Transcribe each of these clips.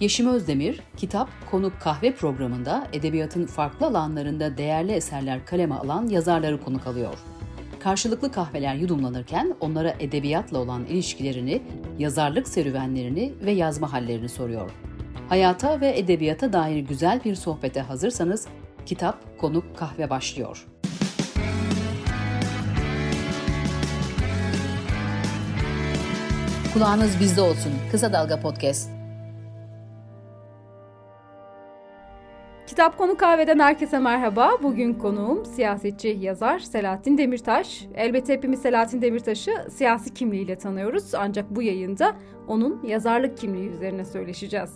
Yeşim Özdemir, Kitap Konuk Kahve programında edebiyatın farklı alanlarında değerli eserler kaleme alan yazarları konuk alıyor. Karşılıklı kahveler yudumlanırken onlara edebiyatla olan ilişkilerini, yazarlık serüvenlerini ve yazma hallerini soruyor. Hayata ve edebiyata dair güzel bir sohbete hazırsanız Kitap Konuk Kahve başlıyor. Kulağınız bizde olsun. Kısa Dalga Podcast. Kitap Konu Kahve'den herkese merhaba. Bugün konuğum siyasetçi, yazar Selahattin Demirtaş. Elbette hepimiz Selahattin Demirtaş'ı siyasi kimliğiyle tanıyoruz. Ancak bu yayında onun yazarlık kimliği üzerine söyleşeceğiz.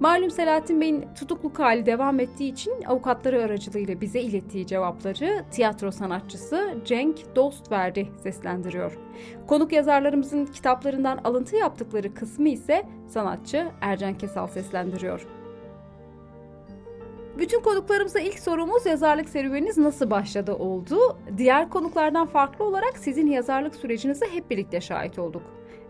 Malum Selahattin Bey'in tutukluk hali devam ettiği için avukatları aracılığıyla bize ilettiği cevapları tiyatro sanatçısı Cenk Dostverdi seslendiriyor. Konuk yazarlarımızın kitaplarından alıntı yaptıkları kısmı ise sanatçı Ercan Kesal seslendiriyor. Bütün konuklarımıza ilk sorumuz yazarlık serüveniniz nasıl başladı oldu. Diğer konuklardan farklı olarak sizin yazarlık sürecinize hep birlikte şahit olduk.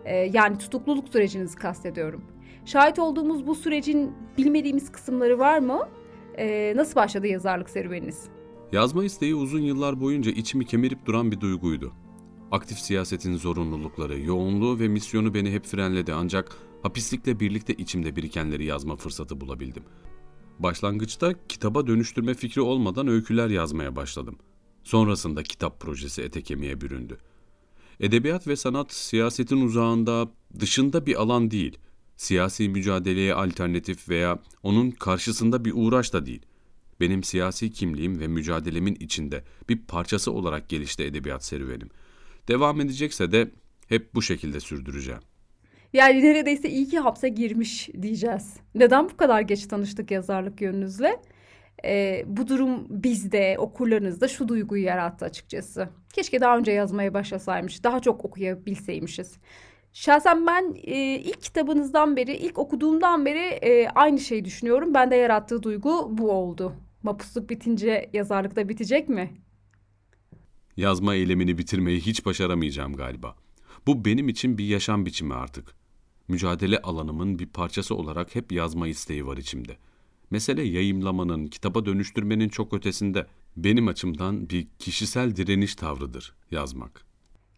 Ee, yani tutukluluk sürecinizi kastediyorum. Şahit olduğumuz bu sürecin bilmediğimiz kısımları var mı? Ee, nasıl başladı yazarlık serüveniniz? Yazma isteği uzun yıllar boyunca içimi kemirip duran bir duyguydu. Aktif siyasetin zorunlulukları, yoğunluğu ve misyonu beni hep frenledi ancak hapislikle birlikte içimde birikenleri yazma fırsatı bulabildim. Başlangıçta kitaba dönüştürme fikri olmadan öyküler yazmaya başladım. Sonrasında kitap projesi ete kemiğe büründü. Edebiyat ve sanat siyasetin uzağında, dışında bir alan değil. Siyasi mücadeleye alternatif veya onun karşısında bir uğraş da değil. Benim siyasi kimliğim ve mücadelemin içinde bir parçası olarak gelişti edebiyat serüvenim. Devam edecekse de hep bu şekilde sürdüreceğim. Yani neredeyse iyi ki hapse girmiş diyeceğiz. Neden bu kadar geç tanıştık yazarlık yönünüzle? Ee, bu durum bizde, okurlarınızda şu duyguyu yarattı açıkçası. Keşke daha önce yazmaya başlasaymış, daha çok okuyabilseymişiz. Şahsen ben e, ilk kitabınızdan beri, ilk okuduğumdan beri e, aynı şeyi düşünüyorum. Bende yarattığı duygu bu oldu. Mapusluk bitince yazarlık da bitecek mi? Yazma eylemini bitirmeyi hiç başaramayacağım galiba. Bu benim için bir yaşam biçimi artık. Mücadele alanımın bir parçası olarak hep yazma isteği var içimde. Mesele yayımlamanın, kitaba dönüştürmenin çok ötesinde. Benim açımdan bir kişisel direniş tavrıdır yazmak.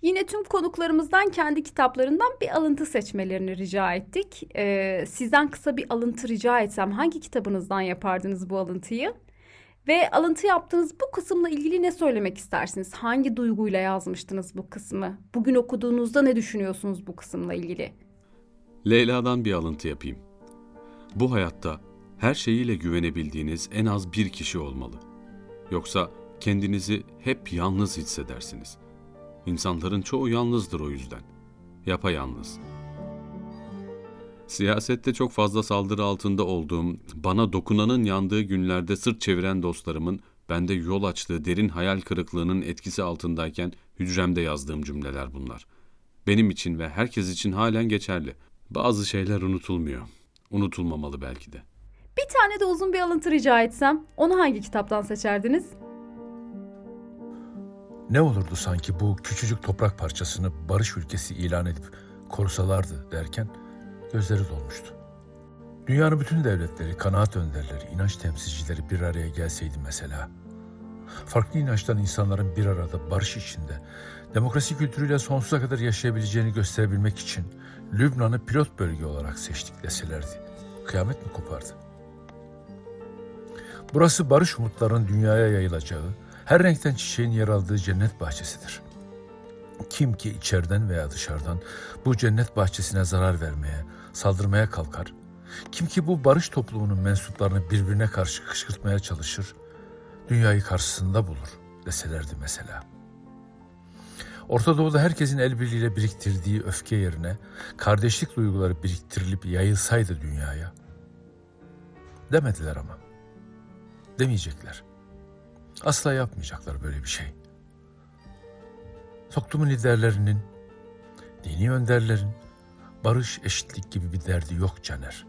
Yine tüm konuklarımızdan kendi kitaplarından bir alıntı seçmelerini rica ettik. Ee, sizden kısa bir alıntı rica etsem hangi kitabınızdan yapardınız bu alıntıyı? Ve alıntı yaptığınız bu kısımla ilgili ne söylemek istersiniz? Hangi duyguyla yazmıştınız bu kısmı? Bugün okuduğunuzda ne düşünüyorsunuz bu kısımla ilgili? Leyla'dan bir alıntı yapayım. Bu hayatta her şeyiyle güvenebildiğiniz en az bir kişi olmalı. Yoksa kendinizi hep yalnız hissedersiniz. İnsanların çoğu yalnızdır o yüzden. Yapayalnız. Siyasette çok fazla saldırı altında olduğum, bana dokunanın yandığı günlerde sırt çeviren dostlarımın bende yol açtığı derin hayal kırıklığının etkisi altındayken hücremde yazdığım cümleler bunlar. Benim için ve herkes için halen geçerli. Bazı şeyler unutulmuyor. Unutulmamalı belki de. Bir tane de uzun bir alıntı rica etsem, onu hangi kitaptan seçerdiniz? Ne olurdu sanki bu küçücük toprak parçasını barış ülkesi ilan edip korusalardı derken gözleri dolmuştu. Dünyanın bütün devletleri, kanaat önderleri, inanç temsilcileri bir araya gelseydi mesela. Farklı inançtan insanların bir arada barış içinde, demokrasi kültürüyle sonsuza kadar yaşayabileceğini gösterebilmek için Lübnan'ı pilot bölge olarak seçtik deselerdi. Kıyamet mi kopardı? Burası barış umutlarının dünyaya yayılacağı, her renkten çiçeğin yer aldığı cennet bahçesidir. Kim ki içeriden veya dışarıdan bu cennet bahçesine zarar vermeye, saldırmaya kalkar, kim ki bu barış toplumunun mensuplarını birbirine karşı kışkırtmaya çalışır, dünyayı karşısında bulur deselerdi mesela. Orta Doğu'da herkesin el birliğiyle biriktirdiği öfke yerine kardeşlik duyguları biriktirilip yayılsaydı dünyaya. Demediler ama. Demeyecekler. Asla yapmayacaklar böyle bir şey. Toplumun liderlerinin, dini önderlerin barış, eşitlik gibi bir derdi yok Caner.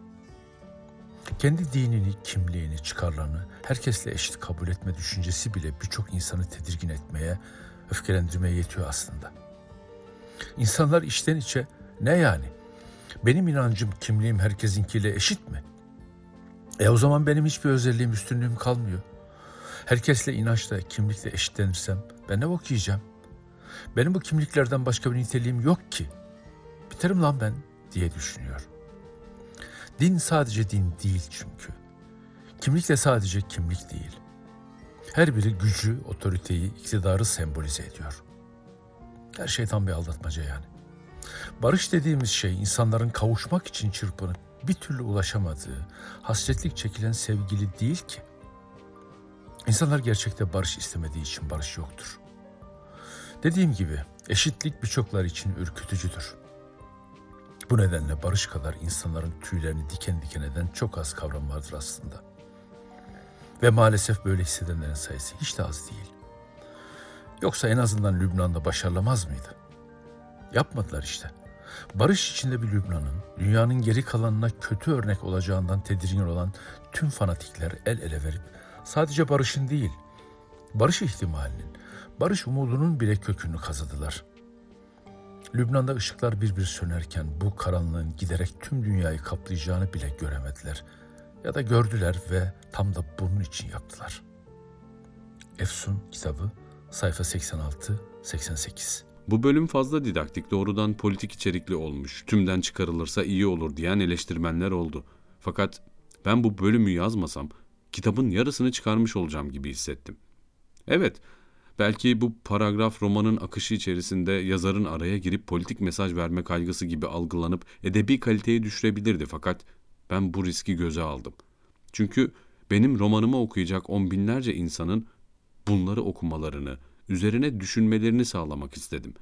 Kendi dinini, kimliğini, çıkarlarını herkesle eşit kabul etme düşüncesi bile birçok insanı tedirgin etmeye, öfkelendirmeye yetiyor aslında. İnsanlar içten içe ne yani? Benim inancım, kimliğim herkesinkiyle eşit mi? E o zaman benim hiçbir özelliğim, üstünlüğüm kalmıyor. Herkesle inançla, kimlikle eşitlenirsem ben ne okuyacağım? Benim bu kimliklerden başka bir niteliğim yok ki. Biterim lan ben diye düşünüyor. Din sadece din değil çünkü. Kimlik de sadece kimlik değil. Her biri gücü, otoriteyi, iktidarı sembolize ediyor. Her şey tam bir aldatmaca yani. Barış dediğimiz şey insanların kavuşmak için çırpınıp bir türlü ulaşamadığı, hasretlik çekilen sevgili değil ki. İnsanlar gerçekte barış istemediği için barış yoktur. Dediğim gibi eşitlik birçoklar için ürkütücüdür. Bu nedenle barış kadar insanların tüylerini diken diken eden çok az kavram vardır aslında. Ve maalesef böyle hissedenlerin sayısı hiç de az değil. Yoksa en azından Lübnan'da başarılamaz mıydı? Yapmadılar işte. Barış içinde bir Lübnan'ın dünyanın geri kalanına kötü örnek olacağından tedirgin olan tüm fanatikler el ele verip sadece barışın değil, barış ihtimalinin, barış umudunun bile kökünü kazıdılar. Lübnan'da ışıklar bir bir sönerken bu karanlığın giderek tüm dünyayı kaplayacağını bile göremediler. Ya da gördüler ve tam da bunun için yaptılar. Efsun kitabı sayfa 86-88 Bu bölüm fazla didaktik, doğrudan politik içerikli olmuş, tümden çıkarılırsa iyi olur diyen eleştirmenler oldu. Fakat ben bu bölümü yazmasam kitabın yarısını çıkarmış olacağım gibi hissettim. Evet, belki bu paragraf romanın akışı içerisinde yazarın araya girip politik mesaj verme kaygısı gibi algılanıp edebi kaliteyi düşürebilirdi fakat ben bu riski göze aldım. Çünkü benim romanımı okuyacak on binlerce insanın bunları okumalarını, üzerine düşünmelerini sağlamak istedim.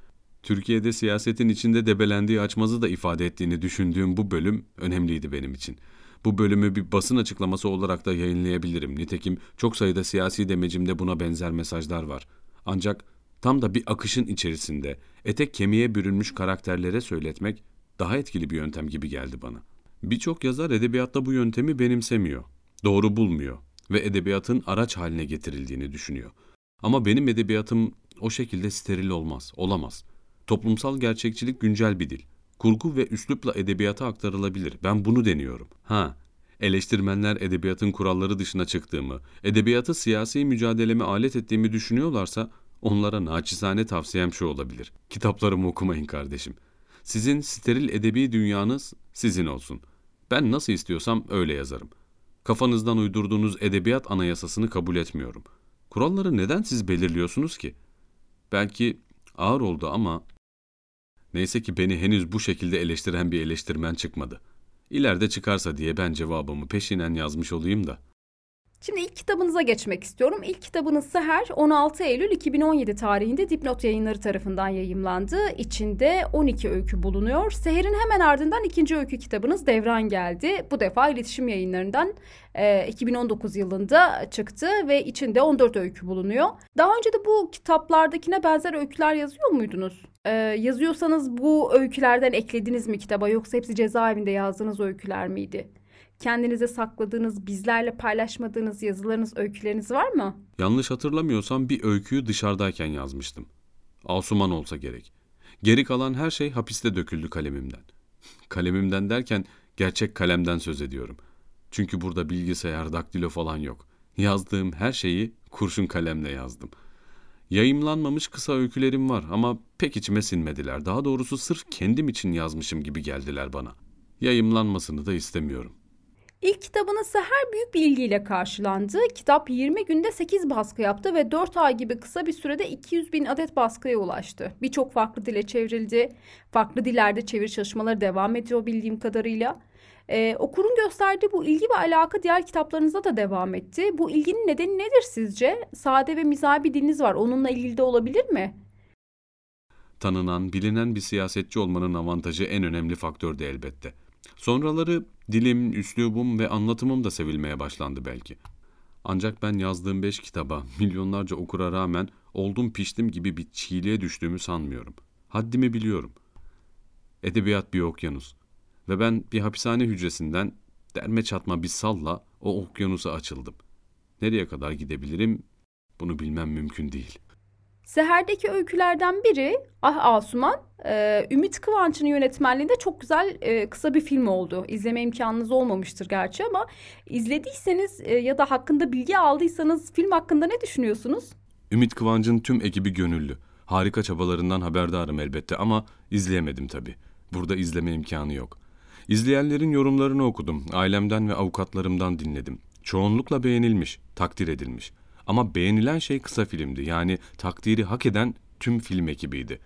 Türkiye'de siyasetin içinde debelendiği açmazı da ifade ettiğini düşündüğüm bu bölüm önemliydi benim için. Bu bölümü bir basın açıklaması olarak da yayınlayabilirim. Nitekim çok sayıda siyasi demecimde buna benzer mesajlar var. Ancak tam da bir akışın içerisinde etek kemiğe bürünmüş karakterlere söyletmek daha etkili bir yöntem gibi geldi bana. Birçok yazar edebiyatta bu yöntemi benimsemiyor, doğru bulmuyor ve edebiyatın araç haline getirildiğini düşünüyor. Ama benim edebiyatım o şekilde steril olmaz, olamaz. Toplumsal gerçekçilik güncel bir dil. Kurgu ve üslupla edebiyata aktarılabilir. Ben bunu deniyorum. Ha, eleştirmenler edebiyatın kuralları dışına çıktığımı, edebiyatı siyasi mücadeleme alet ettiğimi düşünüyorlarsa onlara naçizane tavsiyem şu olabilir. Kitaplarımı okumayın kardeşim. Sizin steril edebi dünyanız sizin olsun. Ben nasıl istiyorsam öyle yazarım. Kafanızdan uydurduğunuz edebiyat anayasasını kabul etmiyorum. Kuralları neden siz belirliyorsunuz ki? Belki ağır oldu ama neyse ki beni henüz bu şekilde eleştiren bir eleştirmen çıkmadı. İleride çıkarsa diye ben cevabımı peşinen yazmış olayım da. Şimdi ilk kitabınıza geçmek istiyorum. İlk kitabınız Seher 16 Eylül 2017 tarihinde Dipnot Yayınları tarafından yayımlandı. İçinde 12 öykü bulunuyor. Seher'in hemen ardından ikinci öykü kitabınız Devran geldi. Bu defa iletişim yayınlarından e, 2019 yılında çıktı ve içinde 14 öykü bulunuyor. Daha önce de bu kitaplardakine benzer öyküler yazıyor muydunuz? E, yazıyorsanız bu öykülerden eklediniz mi kitaba yoksa hepsi cezaevinde yazdığınız öyküler miydi? Kendinize sakladığınız, bizlerle paylaşmadığınız yazılarınız, öyküleriniz var mı? Yanlış hatırlamıyorsam bir öyküyü dışarıdayken yazmıştım. Asuman olsa gerek. Geri kalan her şey hapiste döküldü kalemimden. Kalemimden derken gerçek kalemden söz ediyorum. Çünkü burada bilgisayar, daktilo falan yok. Yazdığım her şeyi kurşun kalemle yazdım. Yayımlanmamış kısa öykülerim var ama pek içime sinmediler. Daha doğrusu sırf kendim için yazmışım gibi geldiler bana. Yayımlanmasını da istemiyorum. İlk kitabınız Seher büyük bir ilgiyle karşılandı. Kitap 20 günde 8 baskı yaptı ve 4 ay gibi kısa bir sürede 200 bin adet baskıya ulaştı. Birçok farklı dile çevrildi. Farklı dillerde çeviri çalışmaları devam ediyor bildiğim kadarıyla. Ee, okurun gösterdiği bu ilgi ve alaka diğer kitaplarınızda da devam etti. Bu ilginin nedeni nedir sizce? Sade ve mizahi bir diliniz var. Onunla ilgili de olabilir mi? Tanınan, bilinen bir siyasetçi olmanın avantajı en önemli faktördü elbette. Sonraları dilim, üslubum ve anlatımım da sevilmeye başlandı belki. Ancak ben yazdığım beş kitaba milyonlarca okura rağmen oldum piştim gibi bir çiğliğe düştüğümü sanmıyorum. Haddimi biliyorum. Edebiyat bir okyanus. Ve ben bir hapishane hücresinden derme çatma bir salla o okyanusa açıldım. Nereye kadar gidebilirim bunu bilmem mümkün değil. Seher'deki öykülerden biri Ah Asuman, e, Ümit Kıvanç'ın yönetmenliğinde çok güzel e, kısa bir film oldu. İzleme imkanınız olmamıştır gerçi ama izlediyseniz e, ya da hakkında bilgi aldıysanız film hakkında ne düşünüyorsunuz? Ümit Kıvanç'ın tüm ekibi gönüllü. Harika çabalarından haberdarım elbette ama izleyemedim tabii. Burada izleme imkanı yok. İzleyenlerin yorumlarını okudum. Ailemden ve avukatlarımdan dinledim. Çoğunlukla beğenilmiş, takdir edilmiş. Ama beğenilen şey kısa filmdi. Yani takdiri hak eden tüm film ekibiydi.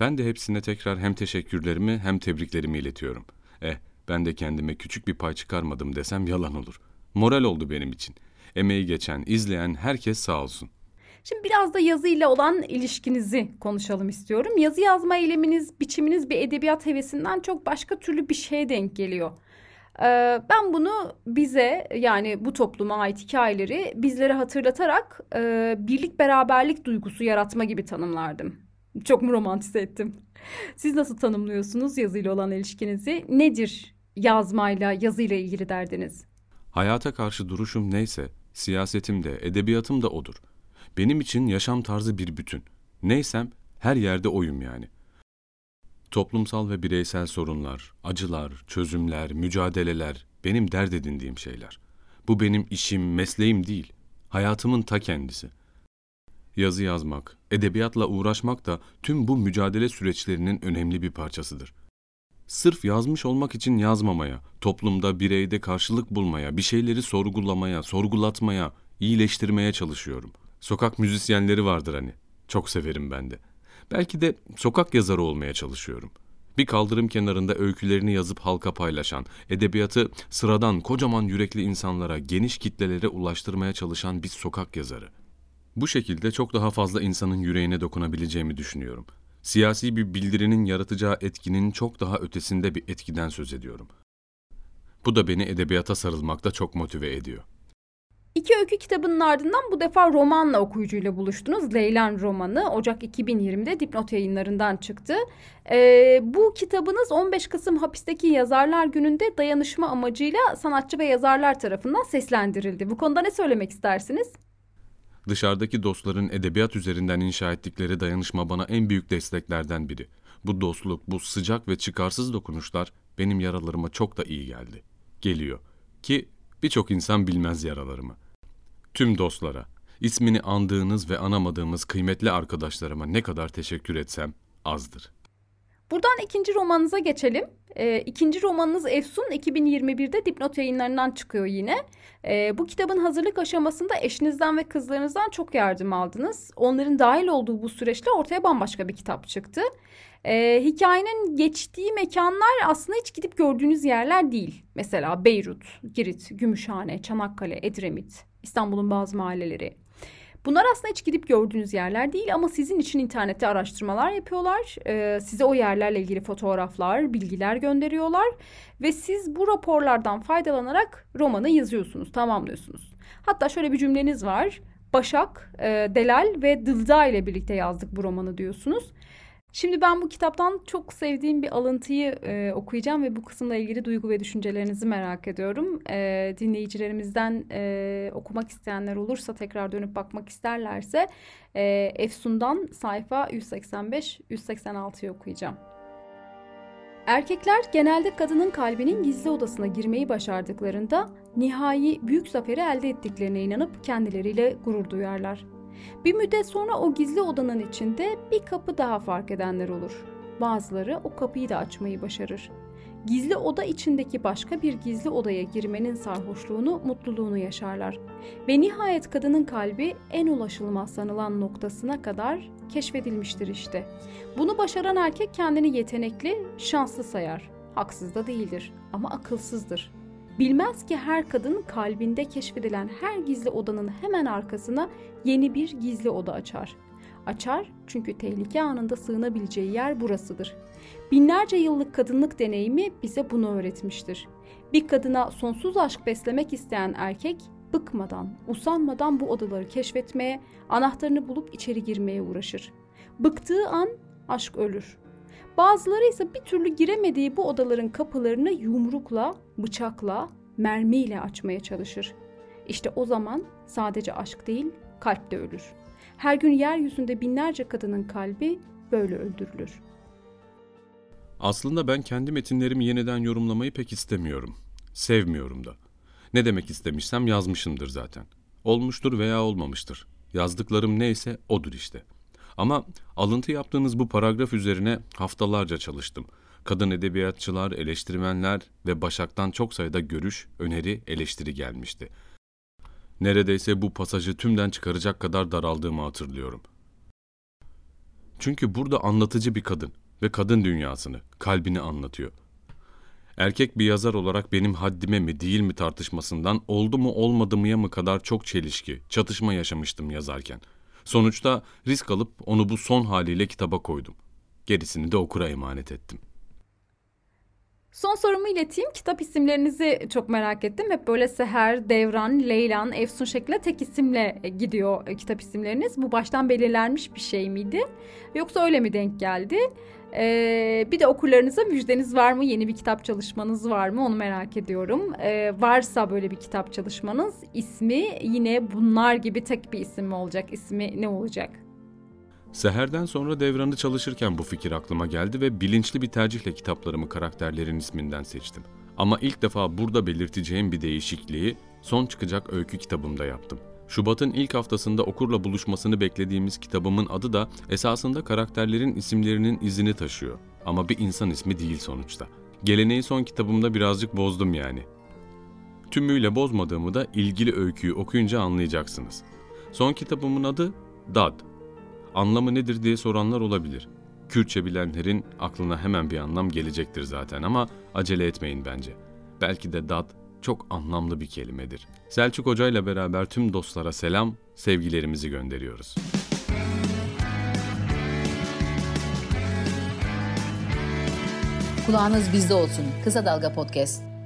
Ben de hepsine tekrar hem teşekkürlerimi hem tebriklerimi iletiyorum. Eh, ben de kendime küçük bir pay çıkarmadım desem yalan olur. Moral oldu benim için. Emeği geçen, izleyen herkes sağ olsun. Şimdi biraz da yazıyla olan ilişkinizi konuşalım istiyorum. Yazı yazma eyleminiz, biçiminiz bir edebiyat hevesinden çok başka türlü bir şeye denk geliyor. Ee, ben bunu bize yani bu topluma ait hikayeleri bizlere hatırlatarak e, birlik beraberlik duygusu yaratma gibi tanımlardım. Çok mu romantize ettim? Siz nasıl tanımlıyorsunuz yazıyla olan ilişkinizi? Nedir yazmayla, yazıyla ilgili derdiniz? Hayata karşı duruşum neyse, siyasetim de, edebiyatım da odur. Benim için yaşam tarzı bir bütün. Neysem her yerde oyum yani. Toplumsal ve bireysel sorunlar, acılar, çözümler, mücadeleler benim dert edindiğim şeyler. Bu benim işim, mesleğim değil. Hayatımın ta kendisi. Yazı yazmak, edebiyatla uğraşmak da tüm bu mücadele süreçlerinin önemli bir parçasıdır. Sırf yazmış olmak için yazmamaya, toplumda, bireyde karşılık bulmaya, bir şeyleri sorgulamaya, sorgulatmaya, iyileştirmeye çalışıyorum. Sokak müzisyenleri vardır hani. Çok severim ben de. Belki de sokak yazarı olmaya çalışıyorum. Bir kaldırım kenarında öykülerini yazıp halka paylaşan, edebiyatı sıradan kocaman yürekli insanlara, geniş kitlelere ulaştırmaya çalışan bir sokak yazarı. Bu şekilde çok daha fazla insanın yüreğine dokunabileceğimi düşünüyorum. Siyasi bir bildirinin yaratacağı etkinin çok daha ötesinde bir etkiden söz ediyorum. Bu da beni edebiyata sarılmakta çok motive ediyor. İki öykü kitabının ardından bu defa romanla okuyucuyla buluştunuz. Leylan romanı Ocak 2020'de Dipnot yayınlarından çıktı. Ee, bu kitabınız 15 Kasım hapisteki yazarlar gününde dayanışma amacıyla sanatçı ve yazarlar tarafından seslendirildi. Bu konuda ne söylemek istersiniz? Dışarıdaki dostların edebiyat üzerinden inşa ettikleri dayanışma bana en büyük desteklerden biri. Bu dostluk, bu sıcak ve çıkarsız dokunuşlar benim yaralarıma çok da iyi geldi. Geliyor. Ki birçok insan bilmez yaralarımı. Tüm dostlara, ismini andığınız ve anamadığımız kıymetli arkadaşlarıma ne kadar teşekkür etsem azdır. Buradan ikinci romanınıza geçelim. E, ikinci romanınız Efsun 2021'de Dipnot yayınlarından çıkıyor yine. E, bu kitabın hazırlık aşamasında eşinizden ve kızlarınızdan çok yardım aldınız. Onların dahil olduğu bu süreçte ortaya bambaşka bir kitap çıktı. E, hikayenin geçtiği mekanlar aslında hiç gidip gördüğünüz yerler değil. Mesela Beyrut, Girit, Gümüşhane, Çanakkale, Edremit, İstanbul'un bazı mahalleleri. Bunlar aslında hiç gidip gördüğünüz yerler değil ama sizin için internette araştırmalar yapıyorlar. Ee, size o yerlerle ilgili fotoğraflar, bilgiler gönderiyorlar. Ve siz bu raporlardan faydalanarak romanı yazıyorsunuz, tamamlıyorsunuz. Hatta şöyle bir cümleniz var. Başak, e, Delal ve Dılda ile birlikte yazdık bu romanı diyorsunuz. Şimdi ben bu kitaptan çok sevdiğim bir alıntıyı e, okuyacağım ve bu kısımla ilgili duygu ve düşüncelerinizi merak ediyorum. E, dinleyicilerimizden e, okumak isteyenler olursa tekrar dönüp bakmak isterlerse e, Efsun'dan sayfa 185-186'yı okuyacağım. Erkekler genelde kadının kalbinin gizli odasına girmeyi başardıklarında nihai büyük zaferi elde ettiklerine inanıp kendileriyle gurur duyarlar. Bir müddet sonra o gizli odanın içinde bir kapı daha fark edenler olur. Bazıları o kapıyı da açmayı başarır. Gizli oda içindeki başka bir gizli odaya girmenin sarhoşluğunu, mutluluğunu yaşarlar. Ve nihayet kadının kalbi en ulaşılmaz sanılan noktasına kadar keşfedilmiştir işte. Bunu başaran erkek kendini yetenekli, şanslı sayar. Haksız da değildir ama akılsızdır. Bilmez ki her kadın kalbinde keşfedilen her gizli odanın hemen arkasına yeni bir gizli oda açar. Açar çünkü tehlike anında sığınabileceği yer burasıdır. Binlerce yıllık kadınlık deneyimi bize bunu öğretmiştir. Bir kadına sonsuz aşk beslemek isteyen erkek bıkmadan, usanmadan bu odaları keşfetmeye, anahtarını bulup içeri girmeye uğraşır. Bıktığı an aşk ölür. Bazıları ise bir türlü giremediği bu odaların kapılarını yumrukla, bıçakla, mermiyle açmaya çalışır. İşte o zaman sadece aşk değil, kalp de ölür. Her gün yeryüzünde binlerce kadının kalbi böyle öldürülür. Aslında ben kendi metinlerimi yeniden yorumlamayı pek istemiyorum. Sevmiyorum da. Ne demek istemişsem yazmışımdır zaten. Olmuştur veya olmamıştır. Yazdıklarım neyse odur işte. Ama alıntı yaptığınız bu paragraf üzerine haftalarca çalıştım. Kadın edebiyatçılar, eleştirmenler ve Başak'tan çok sayıda görüş, öneri, eleştiri gelmişti. Neredeyse bu pasajı tümden çıkaracak kadar daraldığımı hatırlıyorum. Çünkü burada anlatıcı bir kadın ve kadın dünyasını, kalbini anlatıyor. Erkek bir yazar olarak benim haddime mi değil mi tartışmasından oldu mu olmadı mıya mı kadar çok çelişki, çatışma yaşamıştım yazarken. Sonuçta risk alıp onu bu son haliyle kitaba koydum. Gerisini de okura emanet ettim. Son sorumu ileteyim. Kitap isimlerinizi çok merak ettim. Hep böyle Seher, Devran, Leylan, Efsun şeklinde tek isimle gidiyor kitap isimleriniz. Bu baştan belirlenmiş bir şey miydi? Yoksa öyle mi denk geldi? Ee, bir de okurlarınıza müjdeniz var mı? Yeni bir kitap çalışmanız var mı? Onu merak ediyorum. Ee, varsa böyle bir kitap çalışmanız ismi yine bunlar gibi tek bir isim mi olacak? İsmi ne olacak? Seher'den sonra devranı çalışırken bu fikir aklıma geldi ve bilinçli bir tercihle kitaplarımı karakterlerin isminden seçtim. Ama ilk defa burada belirteceğim bir değişikliği son çıkacak öykü kitabımda yaptım. Şubat'ın ilk haftasında okurla buluşmasını beklediğimiz kitabımın adı da esasında karakterlerin isimlerinin izini taşıyor. Ama bir insan ismi değil sonuçta. Geleneği son kitabımda birazcık bozdum yani. Tümüyle bozmadığımı da ilgili öyküyü okuyunca anlayacaksınız. Son kitabımın adı Dad. Anlamı nedir diye soranlar olabilir. Kürtçe bilenlerin aklına hemen bir anlam gelecektir zaten ama acele etmeyin bence. Belki de dad çok anlamlı bir kelimedir. Selçuk Hoca ile beraber tüm dostlara selam, sevgilerimizi gönderiyoruz. Kulağınız bizde olsun. Kısa Dalga Podcast.